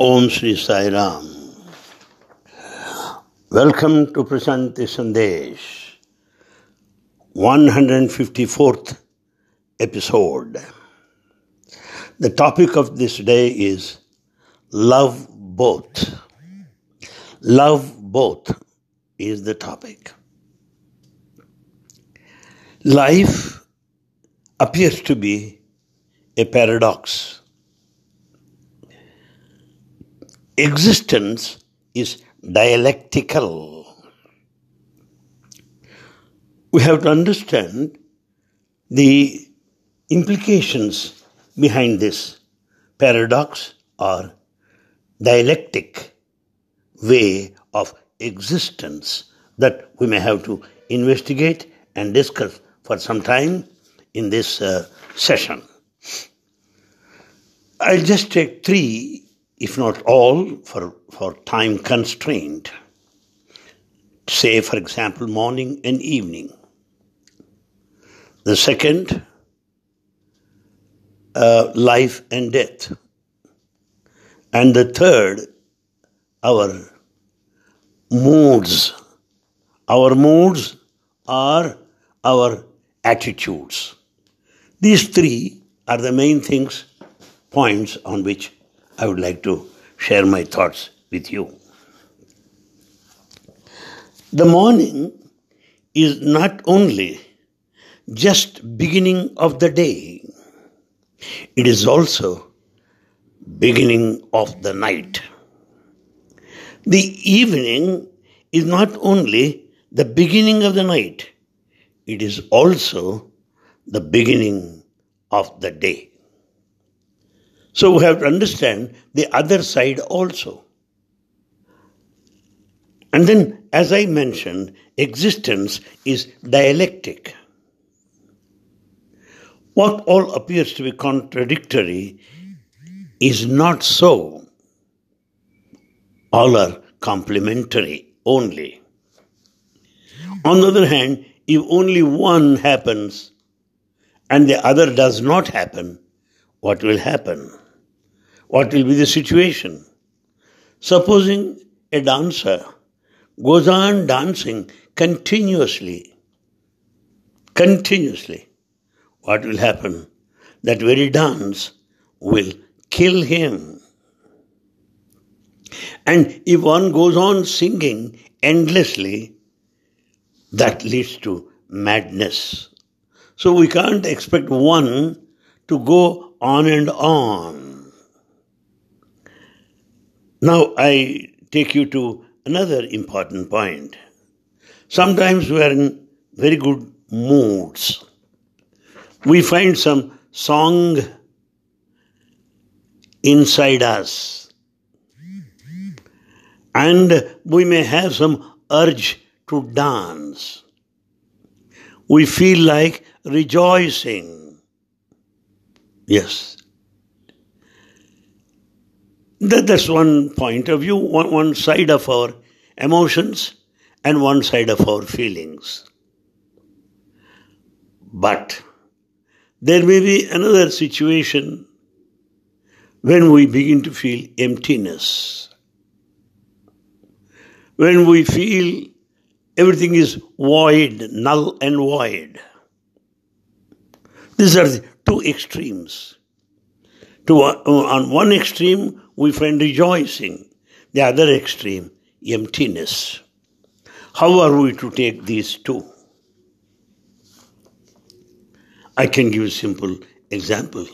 Om Sri Sai Ram. Welcome to Prasanti Sandesh, 154th episode. The topic of this day is Love Both. Love Both is the topic. Life appears to be a paradox existence is dialectical. We have to understand the implications behind this paradox or dialectic way of existence that we may have to investigate and discuss for some time in this uh, session. I'll just take three if not all, for, for time constraint. Say, for example, morning and evening. The second, uh, life and death. And the third, our moods. Our moods are our attitudes. These three are the main things, points on which I would like to share my thoughts with you. The morning is not only just beginning of the day, it is also beginning of the night. The evening is not only the beginning of the night, it is also the beginning of the day. So we have to understand the other side also. And then, as I mentioned, existence is dialectic. What all appears to be contradictory is not so. All are complementary only. On the other hand, if only one happens and the other does not happen, what will happen? What will be the situation? Supposing a dancer goes on dancing continuously, continuously, what will happen? That very dance will kill him. And if one goes on singing endlessly, that leads to madness. So we can't expect one to go on and on. Now I take you to another important point. Sometimes we are in very good moods. We find some song inside us. And we may have some urge to dance. We feel like rejoicing. Yes, that, that's one point of view, one, one side of our emotions and one side of our feelings. But there may be another situation when we begin to feel emptiness. When we feel everything is void, null and void. These are the two extremes. To, uh, on one extreme, we find rejoicing. The other extreme, emptiness. How are we to take these two? I can give a simple example.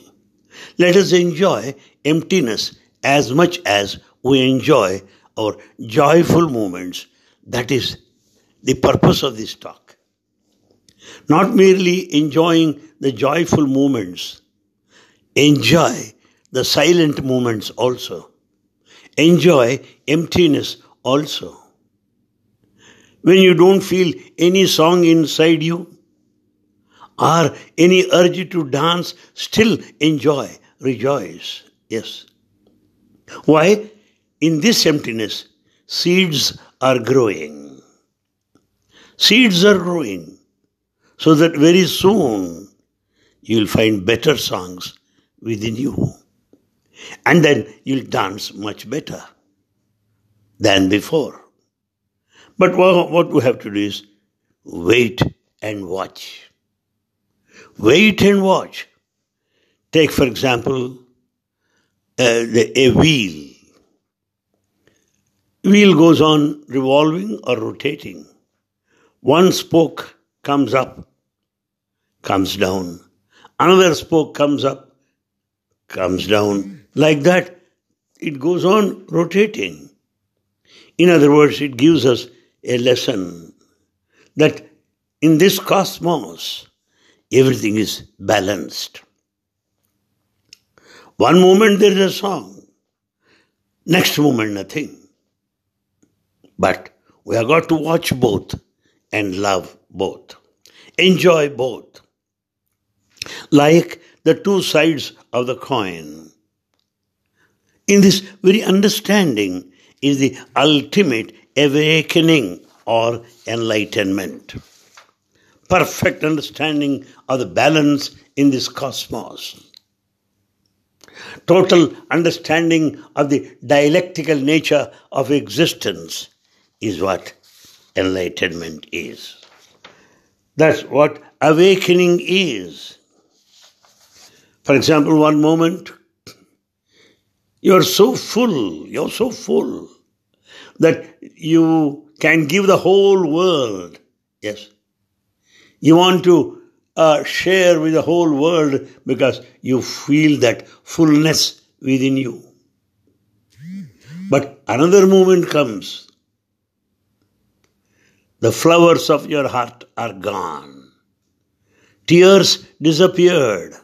Let us enjoy emptiness as much as we enjoy our joyful moments. That is the purpose of this talk. Not merely enjoying the joyful moments, enjoy the silent moments also. Enjoy emptiness also. When you don't feel any song inside you or any urge to dance, still enjoy, rejoice. Yes. Why? In this emptiness, seeds are growing. Seeds are growing so that very soon you'll find better songs within you. And then you'll dance much better than before. But what we have to do is wait and watch. Wait and watch. Take, for example, uh, the, a wheel. Wheel goes on revolving or rotating. One spoke comes up, comes down. Another spoke comes up, comes down. Like that, it goes on rotating. In other words, it gives us a lesson that in this cosmos, everything is balanced. One moment there is a song, next moment nothing. But we have got to watch both and love both, enjoy both. Like the two sides of the coin. In this very understanding is the ultimate awakening or enlightenment perfect understanding of the balance in this cosmos. Total understanding of the dialectical nature of existence is what enlightenment is. That's what awakening is. For example, one moment you're so full, you're so full that you can give the whole world. Yes, you want to uh, share with the whole world because you feel that fullness within you. But another moment comes. The flowers of your heart are gone. Tears disappeared.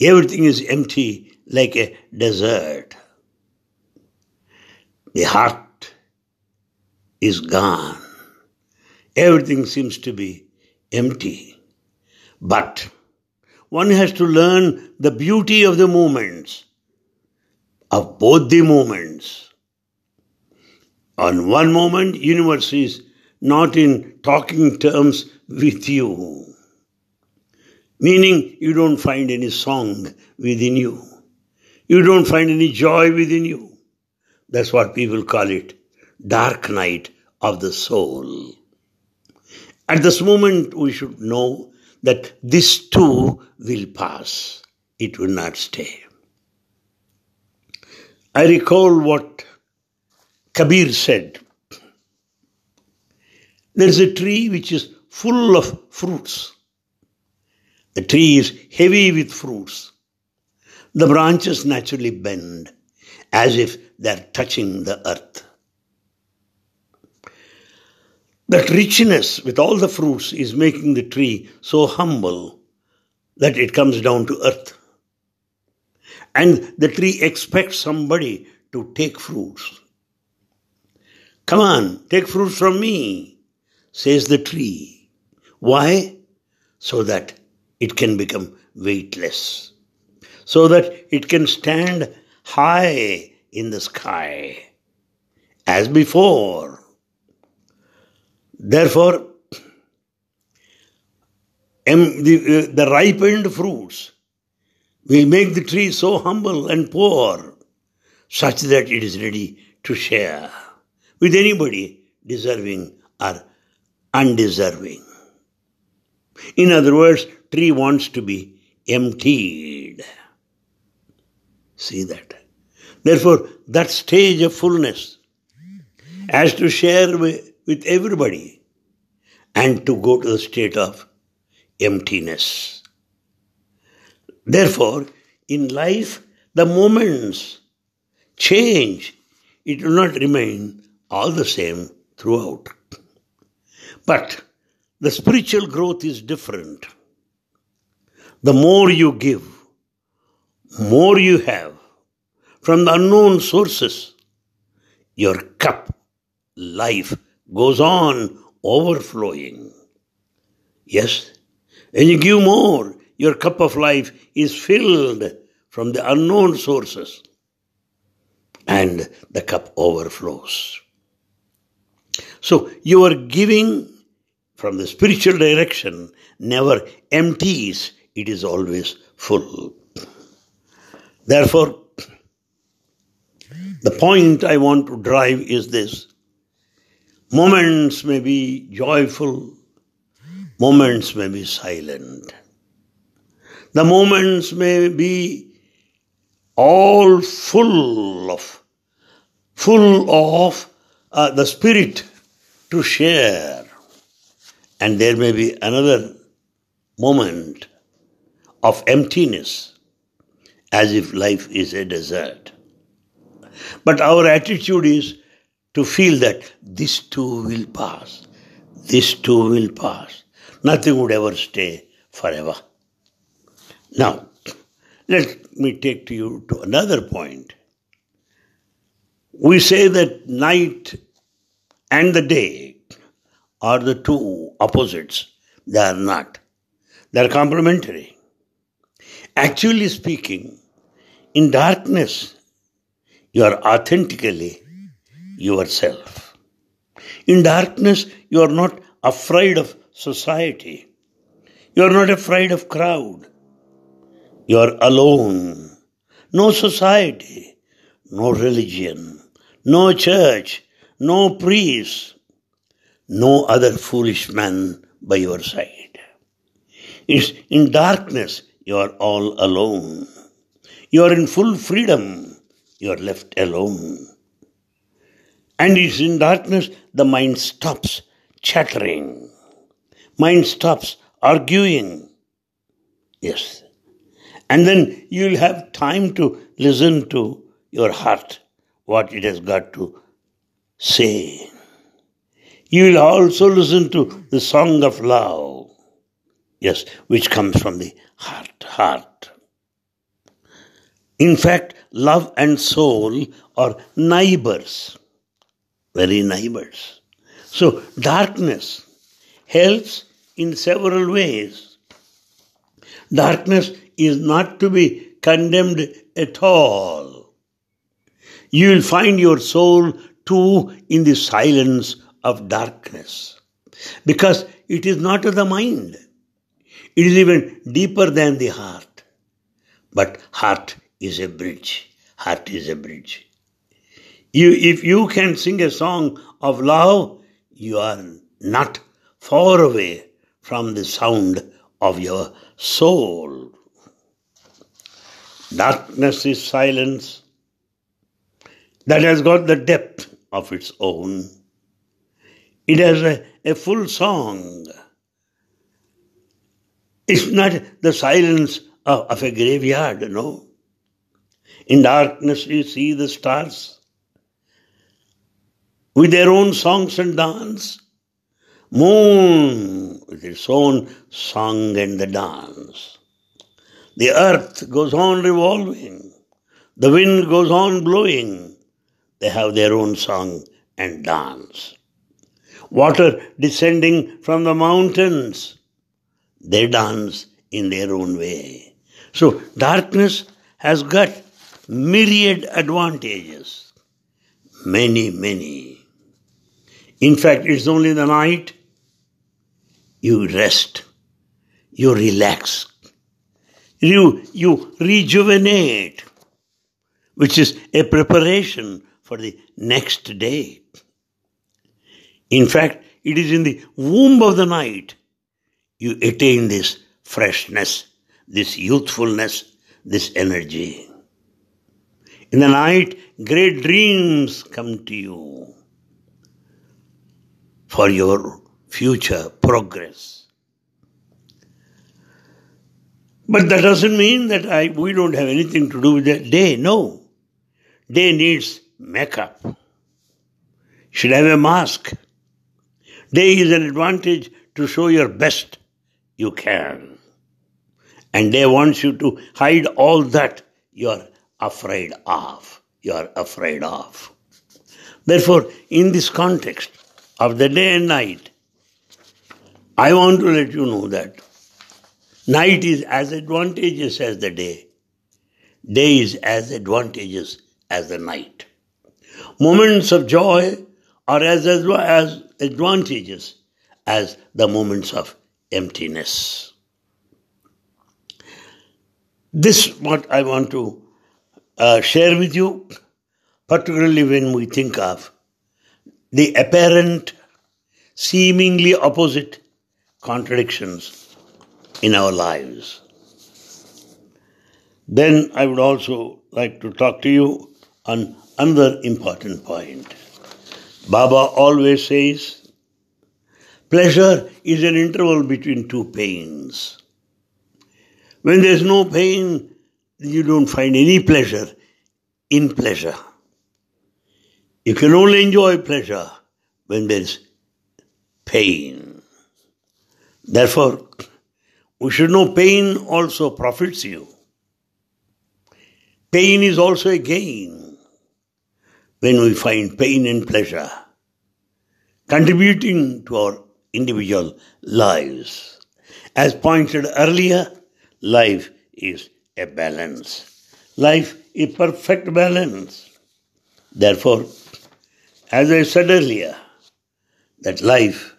Everything is empty like a desert. The heart is gone. Everything seems to be empty. But one has to learn the beauty of the moments, of both the moments. On one moment, universe is not in talking terms with you, meaning you don't find any song within you. You don't find any joy within you. That's what people call it dark night of the soul. At this moment, we should know that this too will pass. It will not stay. I recall what Kabir said. There is a tree which is full of fruits. The tree is heavy with fruits. The branches naturally bend as if they are touching the earth. That richness with all the fruits is making the tree so humble that it comes down to earth. And the tree expects somebody to take fruits. Come on, take fruits from me, says the tree. Why? So that it can become weightless, so that it can stand high in the sky. As before, Therefore, the, uh, the ripened fruits will make the tree so humble and poor such that it is ready to share with anybody deserving or undeserving. In other words, tree wants to be emptied. See that. Therefore, that stage of fullness has to share with everybody and to go to the state of emptiness. Therefore, in life, the moments change. It will not remain all the same throughout. But the spiritual growth is different. The more you give, more you have from the unknown sources, your cup, life, goes on overflowing. Yes, when you give more, your cup of life is filled from the unknown sources and the cup overflows. So your giving from the spiritual direction never empties, it is always full. Therefore, The point I want to drive is this. Moments may be joyful, moments may be silent. The moments may be all full of full of uh, the spirit to share. And there may be another moment of emptiness as if life is a desert but our attitude is to feel that this too will pass this too will pass nothing would ever stay forever now let me take to you to another point. We say that night and the day are the two opposites. They are not. They are complementary. Actually speaking, in darkness, you are authentically yourself. In darkness, you are not afraid of society. You are not afraid of crowd. You are alone. No society, no religion, no church, no priest, no other foolish man by your side. It's in darkness you are all alone. You are in full freedom. You are left alone. And it's in darkness the mind stops chattering. Mind stops arguing. Yes, and then you'll have time to listen to your heart, what it has got to say. You will also listen to the song of love, yes, which comes from the heart, heart. In fact, love and soul are neighbors, very neighbors. So, darkness helps in several ways. Darkness is not to be condemned at all. You will find your soul too in the silence of darkness because it is not of the mind. It is even deeper than the heart. But heart is a bridge. Heart is a bridge. You, if you can sing a song of love, you are not far away from the sound of your soul. Darkness is silence that has got the depth of its own. It has a, a full song. It's not the silence of, of a graveyard, no. In darkness, you see the stars with their own songs and dance. Moon with its own song and the dance. The earth goes on revolving. The wind goes on blowing. They have their own song and dance. Water descending from the mountains. They dance in their own way. So darkness has got myriad advantages. Many, many. In fact, it's only the night you rest, you relax, you, you rejuvenate, which is a preparation for the next day. In fact, it is in the womb of the night you attain this freshness, this youthfulness, this energy. In the night, great dreams come to you for your future progress. But that doesn't mean that I, we don't have anything to do with that day. No. Day needs makeup. Should have a mask. Day is an advantage to show your best you can. And day wants you to hide all that you're afraid of. You're afraid of. Therefore, in this context of the day and night, I want to let you know that Night is as advantageous as the day. Day is as advantageous as the night. Moments of joy are as, as, as advantageous as the moments of emptiness. This what I want to uh, share with you. particularly when we think of the apparent, seemingly opposite contradictions in our lives. Then I would also like to talk to you on another important point. Baba always says, pleasure is an interval between two pains. When there's no pain, you don't find any pleasure in pleasure. You can only enjoy pleasure when there's pain. Therefore, we should know pain also profits you. Pain is also a gain when we find pain and pleasure contributing to our individual lives. As pointed earlier, life is a balance. Life is perfect balance. Therefore, as I said earlier, that life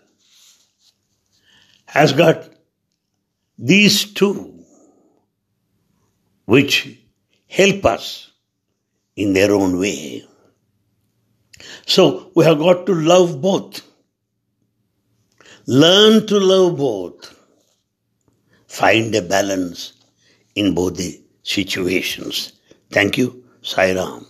has got these two which help us in their own way. So we have got to love both. Learn to love both. Find a balance in both the situations. Thank you, Sai Ram.